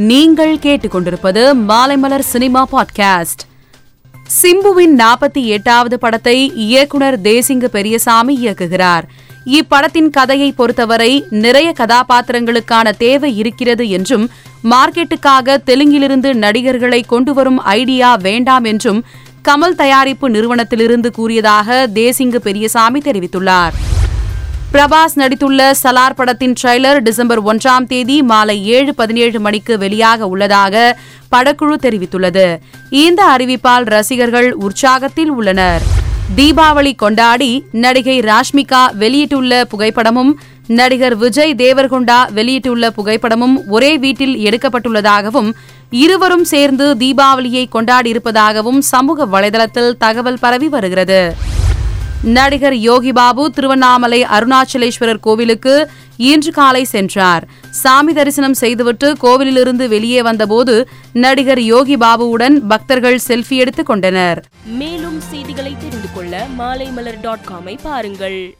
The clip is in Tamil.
நீங்கள் கேட்டுக்கொண்டிருப்பது மாலைமலர் சினிமா பாட்காஸ்ட். சிம்புவின் நாற்பத்தி எட்டாவது படத்தை இயக்குனர் தேசிங்கு பெரியசாமி இயக்குகிறார். இப்படத்தின் கதையை பொறுத்தவரை நிறைய கதாபாத்திரங்களுக்கான தேவை இருக்கிறது என்றும் மார்க்கெட்டுக்காக தெலுங்கிலிருந்து நடிகர்களை கொண்டு வரும் ஐடியா வேண்டாம் என்றும் கமல் தயாரிப்பு நிறுவனத்திலிருந்து கூறியதாக தேசிங்கு பெரியசாமி தெரிவித்துள்ளார். பிரபாஸ் நடித்துள்ள சலார் படத்தின் ட்ரெய்லர் டிசம்பர் ஒன்றாம் தேதி மாலை ஏழு பதினேழு மணிக்கு வெளியாக உள்ளதாக படக்குழு தெரிவித்துள்ளது. இந்த அறிவிப்பால் ரசிகர்கள் உற்சாகத்தில் உள்ளனர். தீபாவளி கொண்டாடி நடிகை ராஷ்மிகா வெளியிட்டுள்ள புகைப்படமும் நடிகர் விஜய் தேவர்கொண்டா வெளியிட்டுள்ள புகைப்படமும் ஒரே வீட்டில் எடுக்கப்பட்டுள்ளதாகவும் இருவரும் சேர்ந்து தீபாவளியை கொண்டாடியிருப்பதாகவும் சமூக வலைதளத்தில் தகவல் பரவி வருகிறது. நடிகர் யோகி பாபு திருவண்ணாமலை அருணாச்சலேஸ்வரர் கோவிலுக்கு இன்று காலை சென்றார். சாமி தரிசனம் செய்துவிட்டு கோவிலிலிருந்து வெளியே வந்தபோது நடிகர் யோகி பாபுவுடன் பக்தர்கள் செல்ஃபி எடுத்துக் கொண்டனர். மேலும் செய்திகளை தெரிந்து கொள்ள மாலைமலர் டாட் காமை பாருங்கள்.